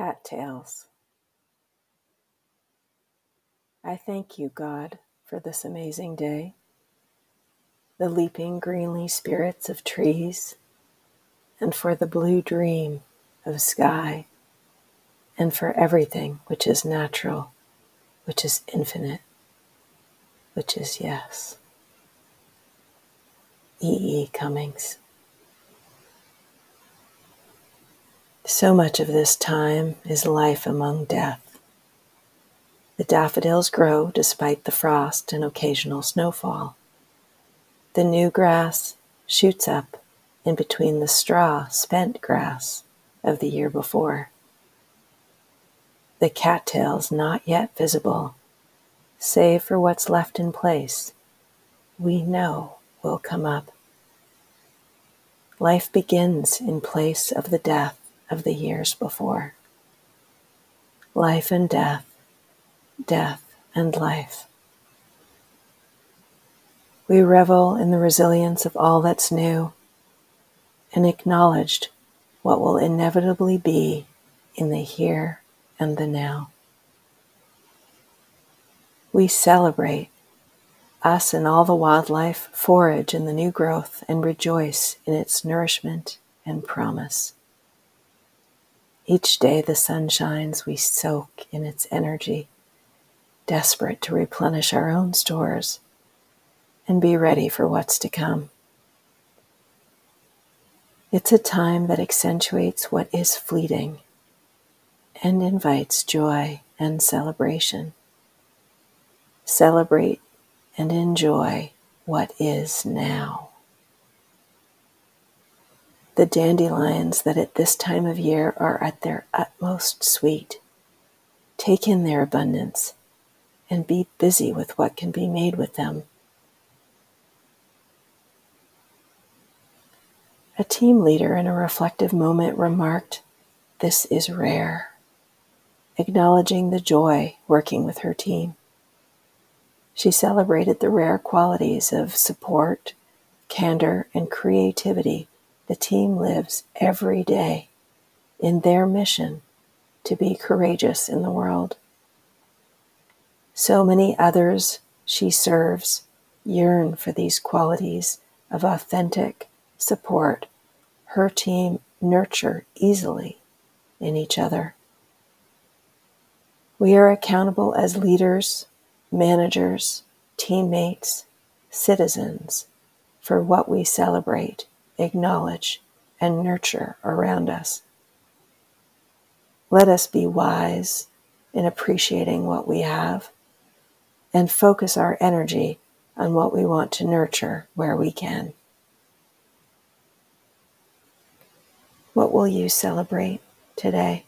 Cattails. I thank you, God, for this amazing day, the leaping greenly spirits of trees, and for the blue dream of sky, and for everything which is natural, which is infinite, which is yes. E. E. Cummings. So much of this time is life among death. The daffodils grow despite the frost and occasional snowfall. The new grass shoots up in between the straw spent grass of the year before. The cattails not yet visible, save for what's left in place, we know will come up. Life begins in place of the death of the years before. Life and death, death and life. We revel in the resilience of all that's new and acknowledged what will inevitably be in the here and the now. We celebrate us and all the wildlife forage in the new growth and rejoice in its nourishment and promise. Each day the sun shines, we soak in its energy, desperate to replenish our own stores and be ready for what's to come. It's a time that accentuates what is fleeting and invites joy and celebration. Celebrate and enjoy what is now the dandelions that at this time of year are at their utmost sweet. Take in their abundance and be busy with what can be made with them. A team leader in a reflective moment remarked, This is rare, acknowledging the joy working with her team. She celebrated the rare qualities of support, candor, and creativity the team lives every day in their mission to be courageous in the world. So many others she serves yearn for these qualities of authentic support her team nurture easily in each other. We are accountable as leaders, managers, teammates, citizens for what we celebrate acknowledge, and nurture around us. Let us be wise in appreciating what we have and focus our energy on what we want to nurture where we can. What will you celebrate today?